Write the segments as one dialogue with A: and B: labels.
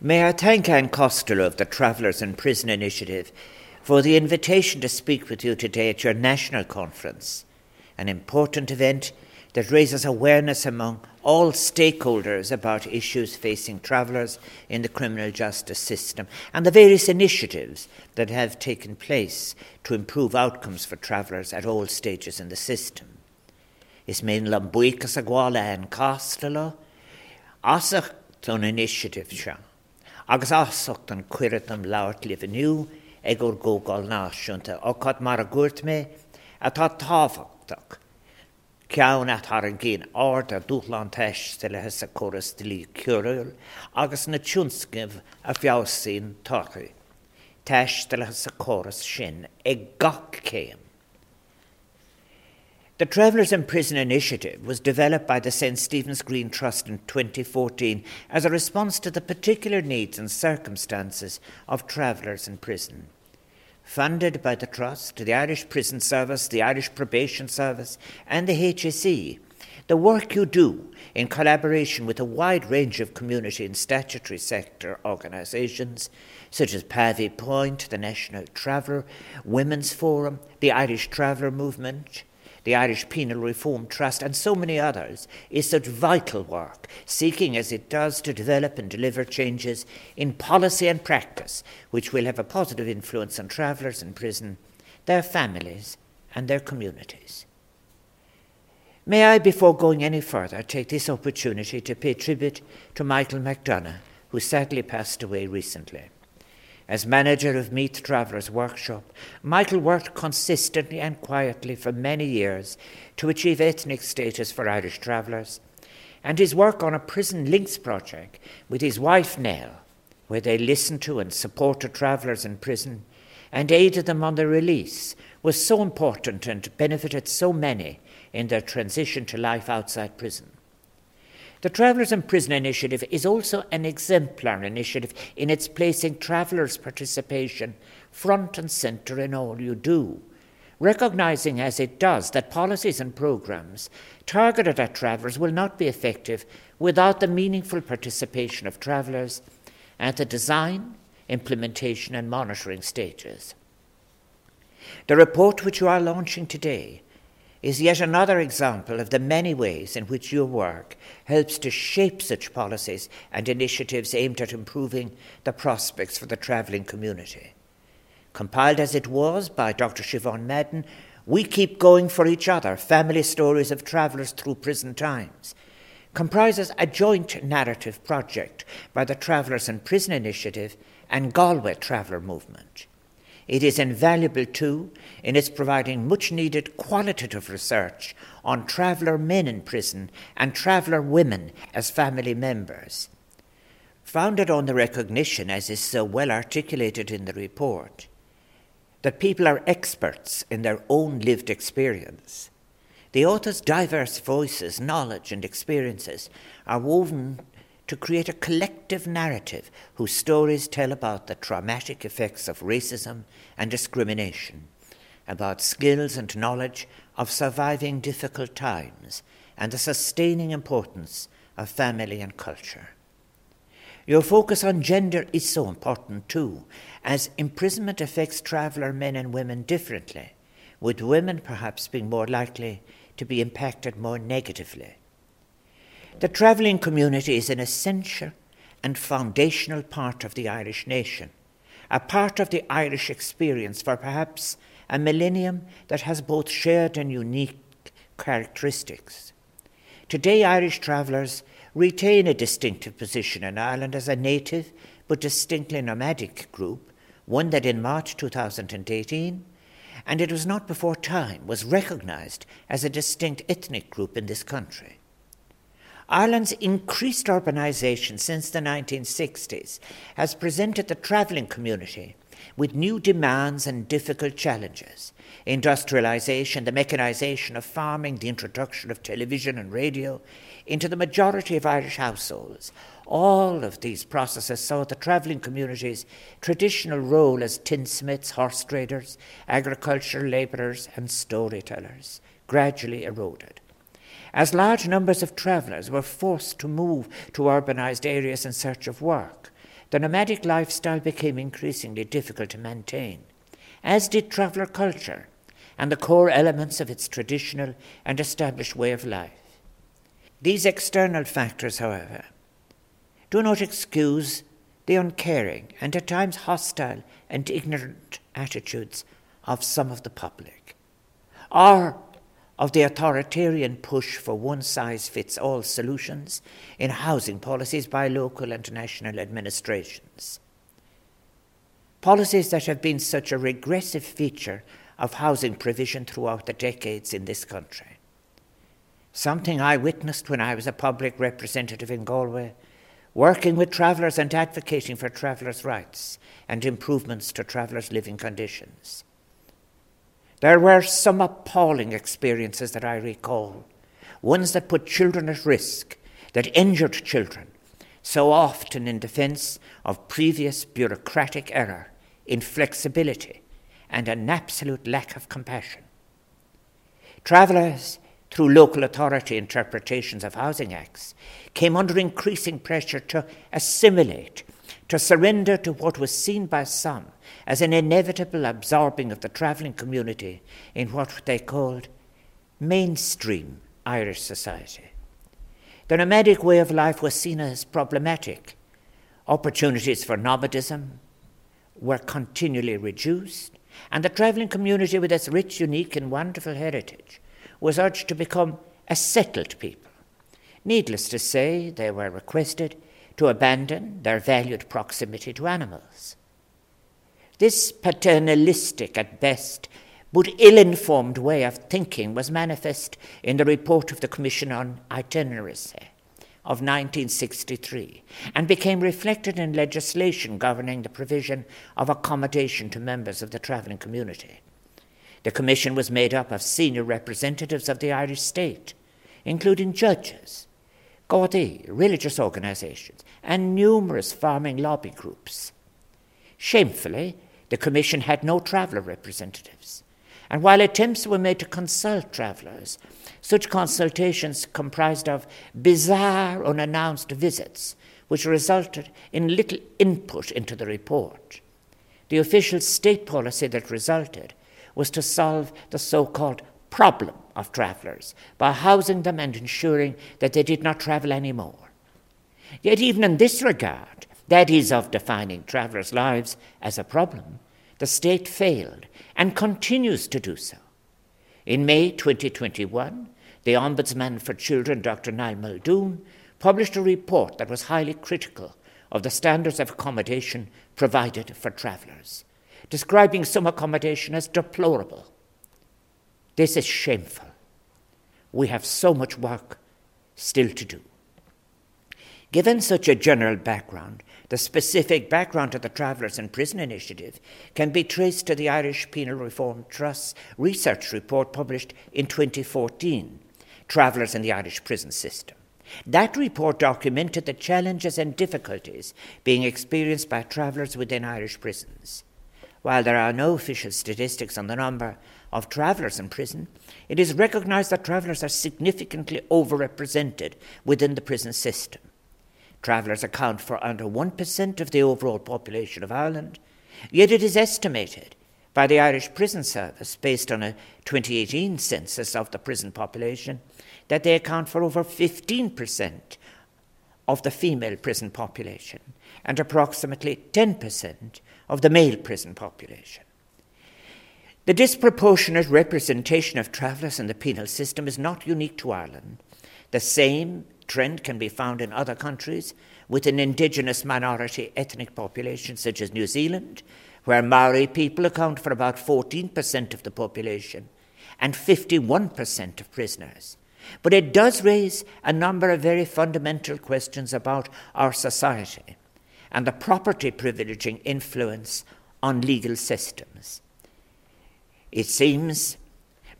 A: May I thank Anne Costello of the Travellers in Prison Initiative for the invitation to speak with you today at your national conference, an important event that raises awareness among all stakeholders about issues facing travellers in the criminal justice system and the various initiatives that have taken place to improve outcomes for travellers at all stages in the system. Is mé lambuicas a ghála an Costello, asach initiative se. Agus asocht an cuiiret am lauert livniu ag gur gógáil náisiúnta ó cad mar a gúirt mé atá táhachtach. Ceann atar an géon áard a dúlan teiste le sa choras lí cuúil agus na túnscih a bheásaín tochaí. Teiste le sa choras sin ag gach céim. The Travellers in Prison initiative was developed by the St. Stephen's Green Trust in 2014 as a response to the particular needs and circumstances of travellers in prison. Funded by the Trust, the Irish Prison Service, the Irish Probation Service, and the HSE, the work you do in collaboration with a wide range of community and statutory sector organisations, such as Pavee Point, the National Traveller, Women's Forum, the Irish Traveller Movement, the Irish Penal Reform Trust, and so many others, is such vital work, seeking as it does to develop and deliver changes in policy and practice which will have a positive influence on travellers in prison, their families, and their communities. May I, before going any further, take this opportunity to pay tribute to Michael McDonagh, who sadly passed away recently. As manager of Meath Travellers Workshop, Michael worked consistently and quietly for many years to achieve ethnic status for Irish travellers, and his work on a prison links project with his wife Nell, where they listened to and supported travellers in prison and aided them on their release, was so important and benefited so many in their transition to life outside prison. The Travellers in Prison initiative is also an exemplar initiative in its placing travellers' participation front and centre in all you do, recognising as it does that policies and programmes targeted at travellers will not be effective without the meaningful participation of travellers at the design, implementation, and monitoring stages. The report which you are launching today is yet another example of the many ways in which your work helps to shape such policies and initiatives aimed at improving the prospects for the travelling community. Compiled as it was by Dr. Siobhan Madden, We Keep Going for Each Other Family Stories of Travellers Through Prison Times comprises a joint narrative project by the Travellers in Prison Initiative and Galway Traveller Movement. It is invaluable too in its providing much needed qualitative research on traveller men in prison and traveller women as family members. Founded on the recognition, as is so well articulated in the report, that people are experts in their own lived experience. The author's diverse voices, knowledge, and experiences are woven to create a collective narrative whose stories tell about the traumatic effects of racism and discrimination, about skills and knowledge of surviving difficult times, and the sustaining importance of family and culture. Your focus on gender is so important too, as imprisonment affects traveller men and women differently, with women perhaps being more likely to be impacted more negatively. The travelling community is an essential and foundational part of the Irish nation, a part of the Irish experience for perhaps a millennium that has both shared and unique characteristics. Today, Irish travellers retain a distinctive position in Ireland as a native but distinctly nomadic group, one that in March 2018, and it was not before time, was recognised as a distinct ethnic group in this country. Ireland's increased urbanisation since the 1960s has presented the travelling community with new demands and difficult challenges. Industrialisation, the mechanisation of farming, the introduction of television and radio into the majority of Irish households. All of these processes saw the travelling community's traditional role as tinsmiths, horse traders, agricultural labourers, and storytellers gradually eroded as large numbers of travellers were forced to move to urbanised areas in search of work. the nomadic lifestyle became increasingly difficult to maintain, as did traveller culture and the core elements of its traditional and established way of life. These external factors, however, do not excuse the uncaring and at times hostile and ignorant attitudes of some of the public, or of the authoritarian push for one size fits all solutions in housing policies by local and national administrations. Policies that have been such a regressive feature of housing provision throughout the decades in this country. Something I witnessed when I was a public representative in Galway, working with travellers and advocating for travellers' rights and improvements to travellers' living conditions. There were some appalling experiences that I recall, ones that put children at risk, that injured children, so often in defense of previous bureaucratic error, inflexibility, and an absolute lack of compassion. Travellers, through local authority interpretations of housing acts, came under increasing pressure to assimilate, to surrender to what was seen by some as an inevitable absorbing of the travelling community in what they called mainstream Irish society. The nomadic way of life was seen as problematic. Opportunities for nomadism were continually reduced, and the travelling community, with its rich, unique, and wonderful heritage, was urged to become a settled people. Needless to say, they were requested to abandon their valued proximity to animals. This paternalistic, at best, but ill informed way of thinking was manifest in the report of the Commission on Itinerancy of 1963 and became reflected in legislation governing the provision of accommodation to members of the travelling community. The Commission was made up of senior representatives of the Irish state, including judges, Gardaí, eh, religious organisations, and numerous farming lobby groups. Shamefully, the Commission had no traveller representatives. And while attempts were made to consult travellers, such consultations comprised of bizarre, unannounced visits, which resulted in little input into the report. The official state policy that resulted was to solve the so called problem of travellers by housing them and ensuring that they did not travel any more. Yet, even in this regard, that is, of defining travellers' lives as a problem, the state failed and continues to do so. In May 2021, the Ombudsman for Children, Dr. Niall Muldoon, published a report that was highly critical of the standards of accommodation provided for travellers, describing some accommodation as deplorable. This is shameful. We have so much work still to do. Given such a general background, the specific background to the Travellers in Prison initiative can be traced to the Irish Penal Reform Trust's research report published in 2014, Travellers in the Irish Prison System. That report documented the challenges and difficulties being experienced by travellers within Irish prisons. While there are no official statistics on the number of travellers in prison, it is recognised that travellers are significantly overrepresented within the prison system. Travellers account for under 1% of the overall population of Ireland, yet it is estimated by the Irish Prison Service, based on a 2018 census of the prison population, that they account for over 15% of the female prison population and approximately 10% of the male prison population. The disproportionate representation of travellers in the penal system is not unique to Ireland. The same trend can be found in other countries with an indigenous minority ethnic population, such as New Zealand, where Maori people account for about 14% of the population and 51% of prisoners. But it does raise a number of very fundamental questions about our society and the property privileging influence on legal systems. It seems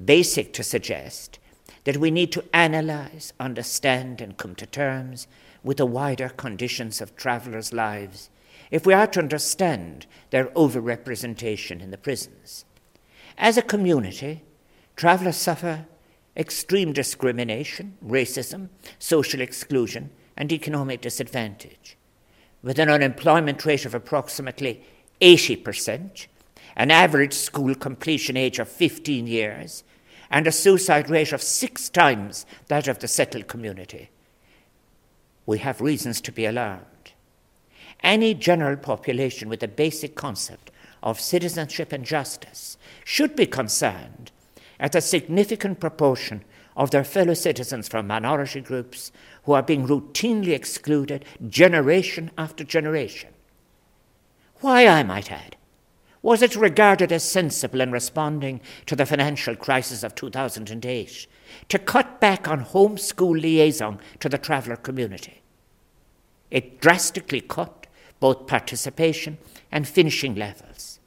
A: basic to suggest that we need to analyse, understand, and come to terms with the wider conditions of travellers' lives if we are to understand their overrepresentation in the prisons. As a community, travellers suffer extreme discrimination, racism, social exclusion, and economic disadvantage. with an unemployment rate of approximately 80%, an average school completion age of 15 years, and a suicide rate of six times that of the settled community. We have reasons to be alarmed. Any general population with a basic concept of citizenship and justice should be concerned at a significant proportion of their fellow citizens from minority groups who are being routinely excluded generation after generation. Why, I might add, was it regarded as sensible in responding to the financial crisis of 2008 to cut back on homeschool liaison to the traveller community? It drastically cut both participation and finishing levels.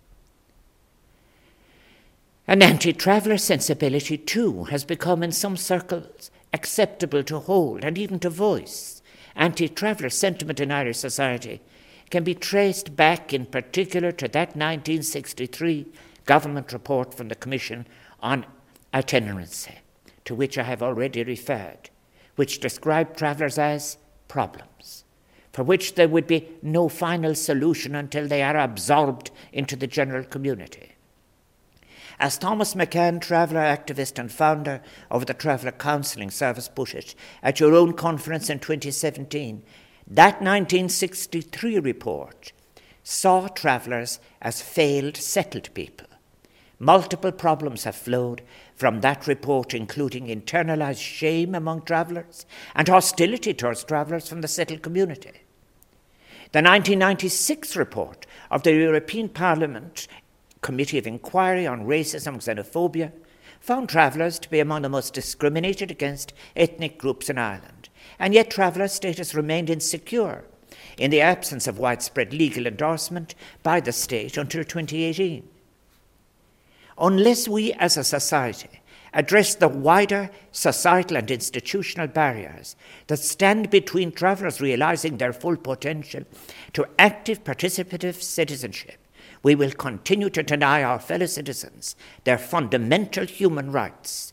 A: An anti traveller sensibility, too, has become in some circles acceptable to hold and even to voice. Anti traveller sentiment in Irish society can be traced back in particular to that 1963 government report from the Commission on Itinerancy, to which I have already referred, which described travellers as problems, for which there would be no final solution until they are absorbed into the general community. As Thomas McCann, traveller activist and founder of the Traveller Counselling Service, put it at your own conference in 2017, that 1963 report saw travellers as failed settled people. Multiple problems have flowed from that report, including internalized shame among travellers and hostility towards travellers from the settled community. The 1996 report of the European Parliament Committee of Inquiry on Racism and Xenophobia found travellers to be among the most discriminated against ethnic groups in Ireland, and yet traveller status remained insecure in the absence of widespread legal endorsement by the state until 2018. Unless we as a society address the wider societal and institutional barriers that stand between travellers realising their full potential to active participative citizenship, we will continue to deny our fellow citizens their fundamental human rights.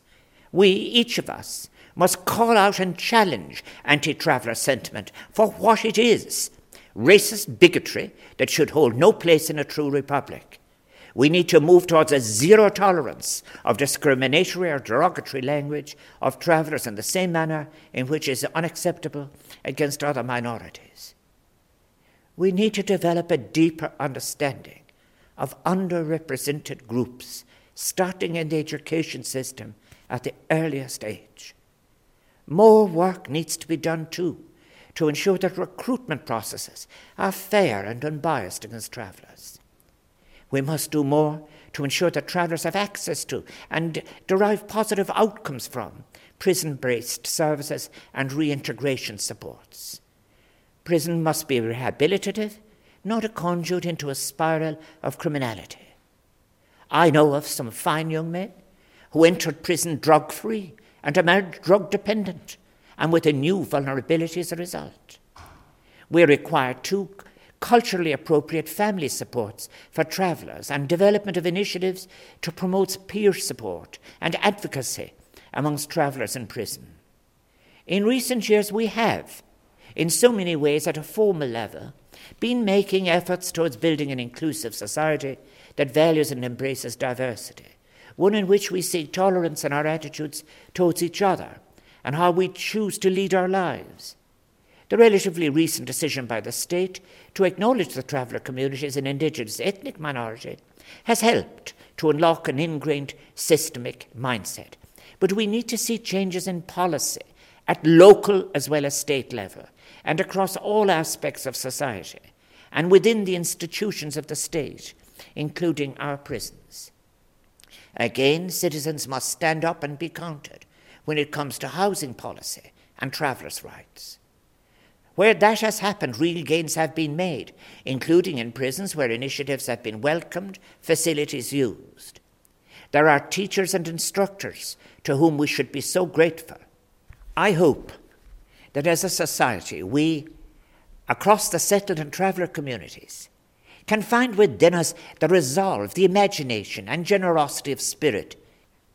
A: We, each of us, must call out and challenge anti traveller sentiment for what it is racist bigotry that should hold no place in a true republic. We need to move towards a zero tolerance of discriminatory or derogatory language of travellers in the same manner in which is unacceptable against other minorities. We need to develop a deeper understanding of underrepresented groups, starting in the education system at the earliest age. More work needs to be done too to ensure that recruitment processes are fair and unbiased against travellers. We must do more to ensure that travellers have access to and derive positive outcomes from prison based services and reintegration supports. Prison must be rehabilitative not a conduit into a spiral of criminality. I know of some fine young men who entered prison drug free and emerged drug dependent and with a new vulnerability as a result. We require two culturally appropriate family supports for travellers and development of initiatives to promote peer support and advocacy amongst travellers in prison. In recent years, we have, in so many ways at a formal level, been making efforts towards building an inclusive society that values and embraces diversity, one in which we seek tolerance in our attitudes towards each other and how we choose to lead our lives. The relatively recent decision by the state to acknowledge the traveller community as an indigenous ethnic minority has helped to unlock an ingrained systemic mindset. But we need to see changes in policy at local as well as state level and across all aspects of society and within the institutions of the state, including our prisons. Again, citizens must stand up and be counted when it comes to housing policy and travellers' rights. Where that has happened, real gains have been made, including in prisons where initiatives have been welcomed, facilities used. There are teachers and instructors to whom we should be so grateful. I hope that as a society, we, across the settled and traveller communities, can find within us the resolve, the imagination, and generosity of spirit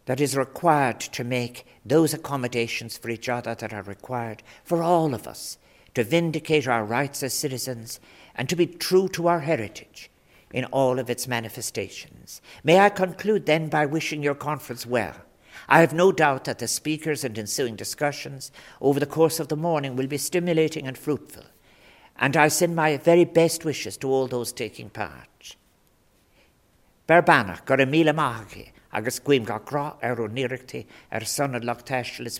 A: that is required to make those accommodations for each other that are required for all of us to vindicate our rights as citizens, and to be true to our heritage in all of its manifestations. May I conclude then by wishing your conference well. I have no doubt that the speakers and ensuing discussions over the course of the morning will be stimulating and fruitful, and I send my very best wishes to all those taking part. Berbannach gur a míle maithaí agus cuiim ga grá ar ó níireachtaí ar sonna lechtaistelas.